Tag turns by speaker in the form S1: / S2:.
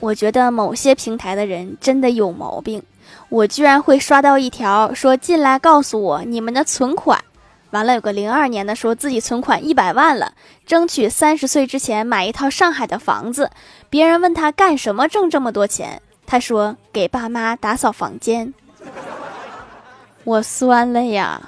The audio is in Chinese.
S1: 我觉得某些平台的人真的有毛病。我居然会刷到一条说进来告诉我你们的存款？完了有个零二年的说自己存款一百万了争取三十岁之前买一套上海的房子。别人问他干什么挣这么多钱他说给爸妈打扫房间。我酸了呀。